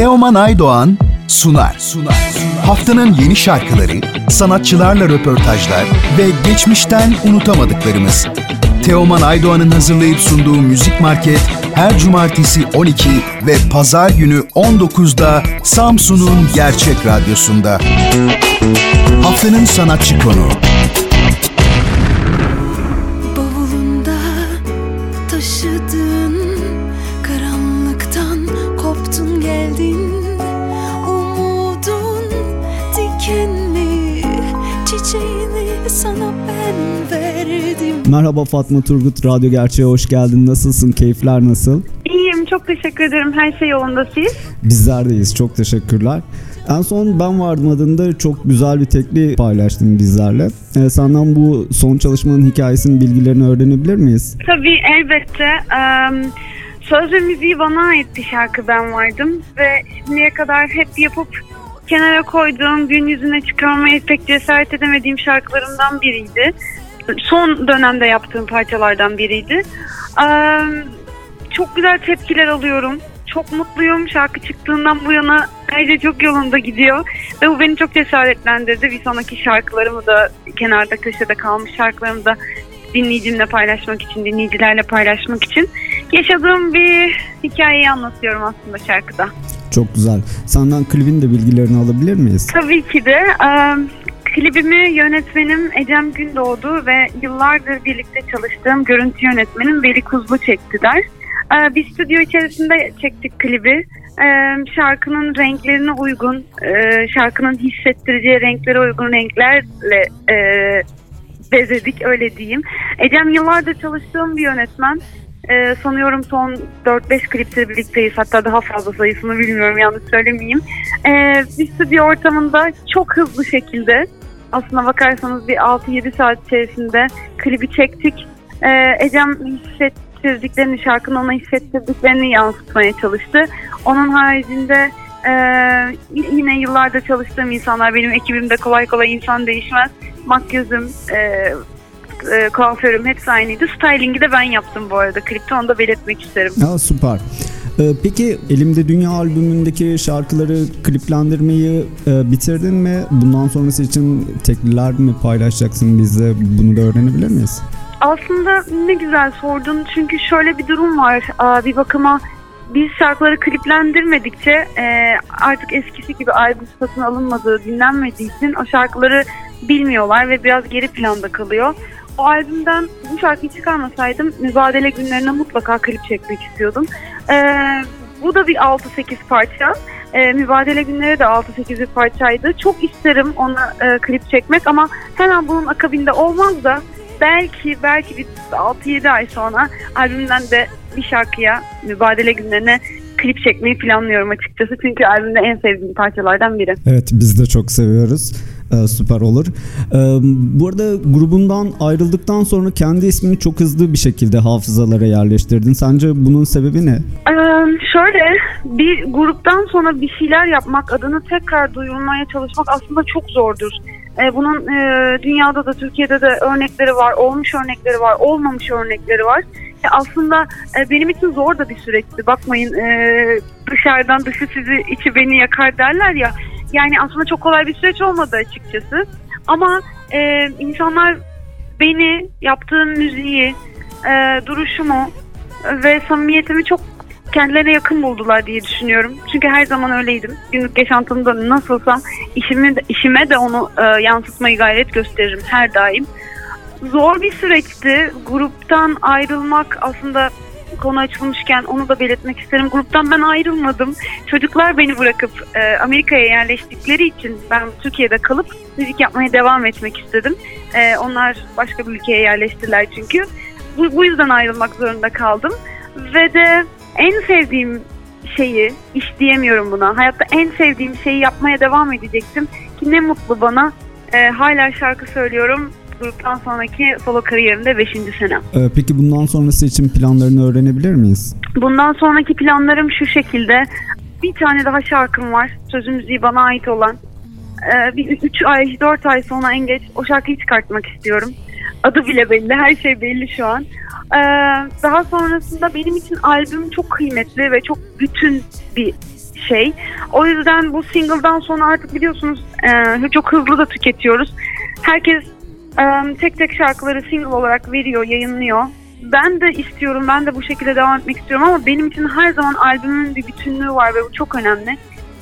Teoman Aydoğan sunar. sunar. Haftanın yeni şarkıları, sanatçılarla röportajlar ve geçmişten unutamadıklarımız. Teoman Aydoğan'ın hazırlayıp sunduğu Müzik Market her cumartesi 12 ve pazar günü 19'da Samsun'un Gerçek Radyosu'nda. Haftanın sanatçı konuğu. Merhaba Fatma Turgut, Radyo Gerçeğe hoş geldin. Nasılsın? Keyifler nasıl? İyiyim, çok teşekkür ederim. Her şey yolunda siz? Bizler deyiz, çok teşekkürler. En son Ben Vardım adında çok güzel bir tekli paylaştın bizlerle. Ee, senden bu son çalışmanın hikayesinin bilgilerini öğrenebilir miyiz? Tabii, elbette. Um, söz ve müziği bana ait bir şarkı Ben Vardım. Ve şimdiye kadar hep yapıp kenara koyduğum, gün yüzüne çıkarmaya pek cesaret edemediğim şarkılarımdan biriydi son dönemde yaptığım parçalardan biriydi. çok güzel tepkiler alıyorum. Çok mutluyum. Şarkı çıktığından bu yana her şey çok yolunda gidiyor. Ve bu beni çok cesaretlendirdi. Bir sonraki şarkılarımı da kenarda köşede kalmış şarkılarımı da dinleyicimle paylaşmak için, dinleyicilerle paylaşmak için yaşadığım bir hikayeyi anlatıyorum aslında şarkıda. Çok güzel. Senden klibin de bilgilerini alabilir miyiz? Tabii ki de. Klibimi yönetmenim Ecem Gündoğdu ve yıllardır birlikte çalıştığım görüntü yönetmenim Veli Kuzlu çektiler. Ee, bir stüdyo içerisinde çektik klibi. Ee, şarkının renklerine uygun, e, şarkının hissettireceği renklere uygun renklerle e, bezedik öyle diyeyim. Ecem yıllardır çalıştığım bir yönetmen. Ee, sanıyorum son 4-5 klipte birlikteyiz. Hatta daha fazla sayısını bilmiyorum yanlış söylemeyeyim. Ee, bir stüdyo ortamında çok hızlı şekilde aslına bakarsanız bir 6-7 saat içerisinde klibi çektik. Ee, Ecem hissettirdiklerini, şarkının ona hissettirdiklerini yansıtmaya çalıştı. Onun haricinde e, yine yıllarda çalıştığım insanlar, benim ekibimde kolay kolay insan değişmez. Makyözüm, e, e, kuaförüm hepsi aynıydı. Styling'i de ben yaptım bu arada klipte onu da belirtmek isterim. Ya süper. Ee, peki Elimde Dünya albümündeki şarkıları kliplendirmeyi e, bitirdin mi? Bundan sonrası için tekliler mi paylaşacaksın bizle? Bunu da öğrenebilir miyiz? Aslında ne güzel sordun çünkü şöyle bir durum var. Bir bakıma biz şarkıları kliplendirmedikçe e, artık eskisi gibi albüm satın alınmadığı, dinlenmediği için o şarkıları bilmiyorlar ve biraz geri planda kalıyor. O albümden bu şarkıyı çıkarmasaydım mübadele günlerine mutlaka klip çekmek istiyordum. Ee, bu da bir 6-8 parça. Ee, mübadele günleri de 6-8 bir parçaydı. Çok isterim ona e, klip çekmek ama hemen bunun akabinde olmaz da belki belki bir 6-7 ay sonra albümden de bir şarkıya mübadele günlerine klip çekmeyi planlıyorum açıkçası. Çünkü albümde en sevdiğim parçalardan biri. Evet biz de çok seviyoruz. Ee, süper olur. Ee, bu arada grubundan ayrıldıktan sonra kendi ismini çok hızlı bir şekilde hafızalara yerleştirdin. Sence bunun sebebi ne? Şöyle bir gruptan sonra bir şeyler yapmak, adını tekrar duyurmaya çalışmak aslında çok zordur. Bunun e, dünyada da Türkiye'de de örnekleri var, olmuş örnekleri var, olmamış örnekleri var. E, aslında e, benim için zor da bir süreçti. Bakmayın e, dışarıdan dışı sizi içi beni yakar derler ya. Yani aslında çok kolay bir süreç olmadı açıkçası. Ama e, insanlar beni, yaptığım müziği, e, duruşumu ve samimiyetimi çok kendilerine yakın buldular diye düşünüyorum. Çünkü her zaman öyleydim. Günlük yaşantımda nasılsam işimi işime de onu e, yansıtmayı gayret gösteririm her daim. Zor bir süreçti. Gruptan ayrılmak aslında konu açılmışken onu da belirtmek isterim. Gruptan ben ayrılmadım. Çocuklar beni bırakıp e, Amerika'ya yerleştikleri için ben Türkiye'de kalıp müzik yapmaya devam etmek istedim. E, onlar başka bir ülkeye yerleştiler çünkü. Bu, bu yüzden ayrılmak zorunda kaldım. Ve de en sevdiğim şeyi, iş diyemiyorum buna. Hayatta en sevdiğim şeyi yapmaya devam edecektim. Ki ne mutlu bana. E, hala şarkı söylüyorum gruptan sonraki solo kariyerimde 5. senem. Ee, peki bundan sonrası için planlarını öğrenebilir miyiz? Bundan sonraki planlarım şu şekilde. Bir tane daha şarkım var. Sözü müziği bana ait olan. Ee, bir 3 ay, 4 ay sonra en geç o şarkıyı çıkartmak istiyorum. Adı bile belli, her şey belli şu an. Ee, daha sonrasında benim için albüm çok kıymetli ve çok bütün bir şey. O yüzden bu single'dan sonra artık biliyorsunuz e, çok hızlı da tüketiyoruz. Herkes tek tek şarkıları single olarak veriyor, yayınlıyor. Ben de istiyorum, ben de bu şekilde devam etmek istiyorum ama benim için her zaman albümün bir bütünlüğü var ve bu çok önemli.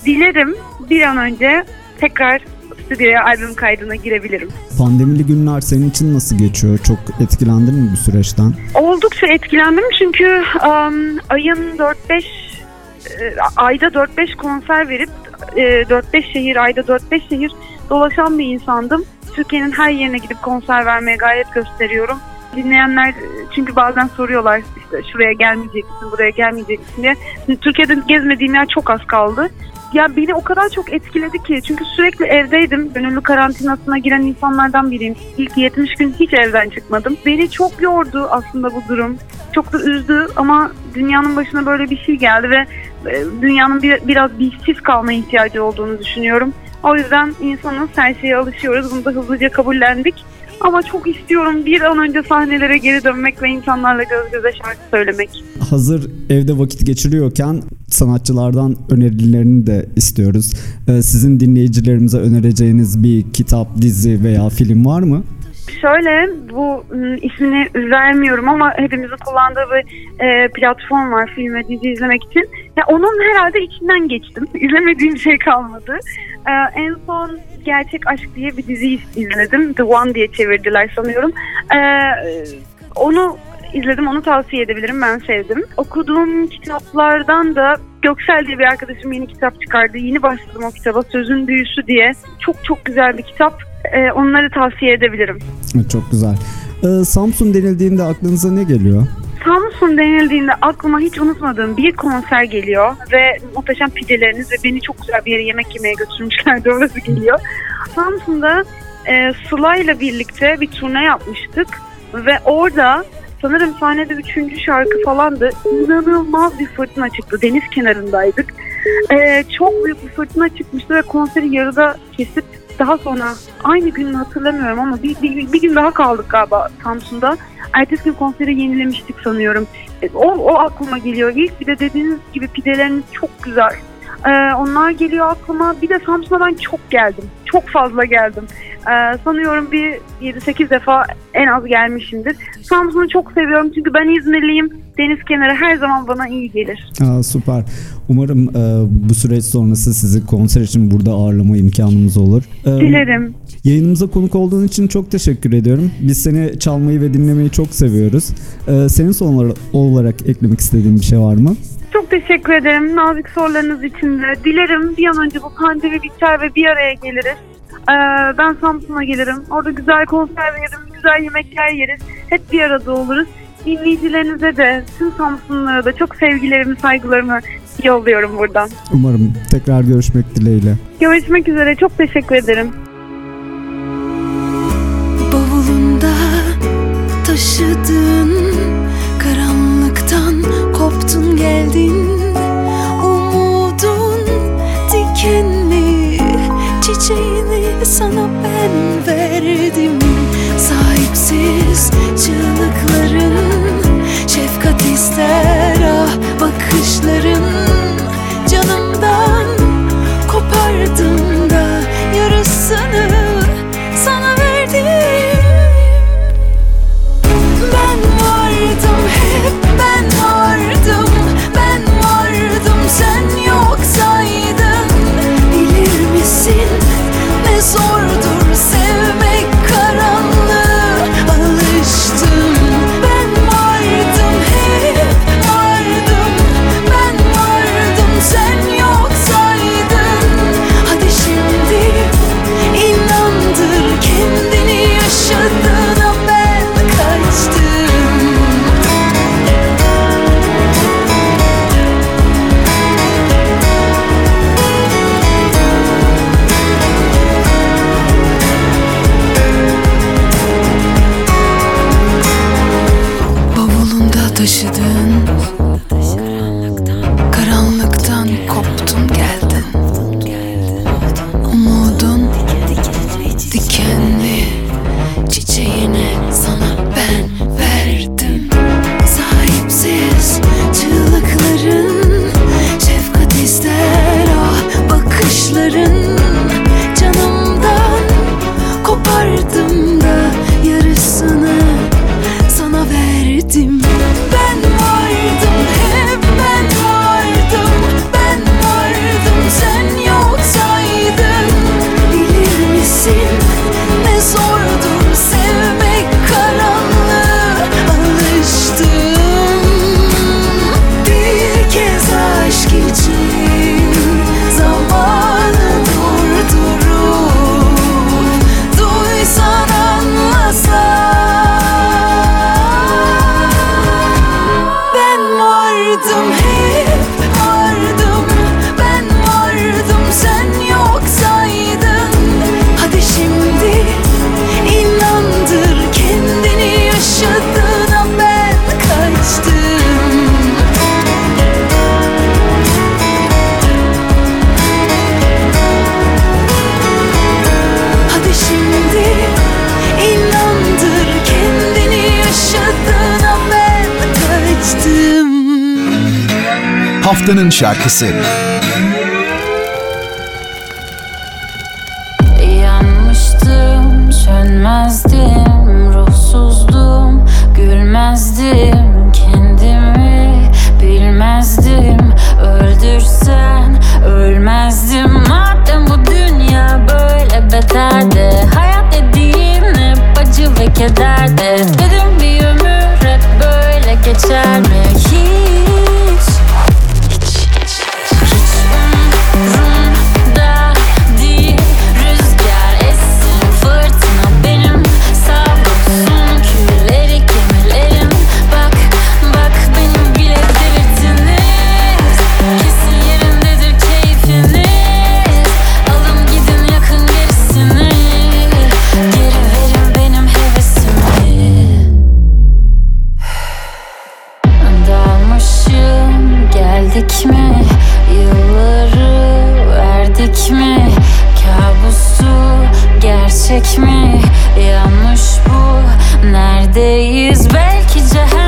Dilerim bir an önce tekrar stüdyoya albüm kaydına girebilirim. Pandemili günler senin için nasıl geçiyor? Çok etkilendin mi bu süreçten? Oldukça etkilendim çünkü um, ayın 4-5 e, ayda 4-5 konser verip e, 4-5 şehir ayda 4-5 şehir dolaşan bir insandım. Türkiye'nin her yerine gidip konser vermeye gayret gösteriyorum. Dinleyenler çünkü bazen soruyorlar işte şuraya gelmeyecek misin, buraya gelmeyecek misin diye. Türkiye'de gezmediğim yer çok az kaldı ya beni o kadar çok etkiledi ki çünkü sürekli evdeydim. Gönüllü karantinasına giren insanlardan biriyim. İlk 70 gün hiç evden çıkmadım. Beni çok yordu aslında bu durum. Çok da üzdü ama dünyanın başına böyle bir şey geldi ve e, dünyanın bir, biraz bilsiz kalma ihtiyacı olduğunu düşünüyorum. O yüzden insanız her şeye alışıyoruz. Bunu da hızlıca kabullendik. Ama çok istiyorum bir an önce sahnelere geri dönmek ve insanlarla göz göze şarkı söylemek. Hazır evde vakit geçiriyorken sanatçılardan önerilerini de istiyoruz. Ee, sizin dinleyicilerimize önereceğiniz bir kitap, dizi veya film var mı? Şöyle bu ıı, ismini vermiyorum ama hepimizin kullandığı bir e, platform var film ve dizi izlemek için. Ya onun herhalde içinden geçtim. İzlemediğim şey kalmadı. E, en son Gerçek Aşk diye bir dizi izledim. The One diye çevirdiler sanıyorum. E, onu izledim onu tavsiye edebilirim ben sevdim. Okuduğum kitaplardan da Göksel diye bir arkadaşım yeni kitap çıkardı. Yeni başladım o kitaba Sözün Büyüsü diye. Çok çok güzel bir kitap. Ee, onları tavsiye edebilirim. Çok güzel. Ee, Samsun denildiğinde aklınıza ne geliyor? Samsun denildiğinde aklıma hiç unutmadığım bir konser geliyor ve muhteşem pideleriniz ve beni çok güzel bir yere yemek yemeye götürmüşlerdi orası geliyor. Samsun'da e, Sıla ile birlikte bir turne yapmıştık ve orada sanırım sahnede üçüncü şarkı falandı. İnanılmaz bir fırtına çıktı. Deniz kenarındaydık. Ee, çok büyük bir fırtına çıkmıştı ve konseri yarıda kesip daha sonra aynı günü hatırlamıyorum ama bir, bir, bir gün daha kaldık galiba Samsun'da. Ertesi gün konseri yenilemiştik sanıyorum. E, o, o aklıma geliyor. İlk bir de dediğiniz gibi pideleriniz çok güzel. Ee, onlar geliyor aklıma. Bir de Samsun'a ben çok geldim. Çok fazla geldim. Ee, sanıyorum bir 7-8 defa en az gelmişimdir. Samsun'u çok seviyorum çünkü ben İzmirliyim. Deniz kenarı her zaman bana iyi gelir. Aa, süper. Umarım e, bu süreç sonrası sizi konser için burada ağırlama imkanımız olur. Ee, Dilerim. Yayınımıza konuk olduğun için çok teşekkür ediyorum. Biz seni çalmayı ve dinlemeyi çok seviyoruz. Ee, senin son olarak eklemek istediğin bir şey var mı? Teşekkür ederim nazik sorularınız için de. Dilerim bir an önce bu pandemi biter ve bir araya geliriz. Ee, ben Samsun'a gelirim. Orada güzel konser veririm, güzel yemekler yeriz. Hep bir arada oluruz. Dinleyicilerinize de, tüm Samsunlulara da çok sevgilerimi, saygılarımı yolluyorum buradan. Umarım tekrar görüşmek dileğiyle. Görüşmek üzere. Çok teşekkür ederim. Bavulunda taşıdığın karanlıktan koptun geldin çiçeğini sana ben verdim haftanın şarkısı. Yanmıştım, sönmezdim, ruhsuzdum, gülmezdim, kendimi bilmezdim. Öldürsen ölmezdim madem bu dünya böyle beterdi. Hayat dediğim hep acı ve kederdi. Dedim bir ömür hep böyle geçer mi? gerçek mi? Yanlış bu. Neredeyiz? Belki cehennem.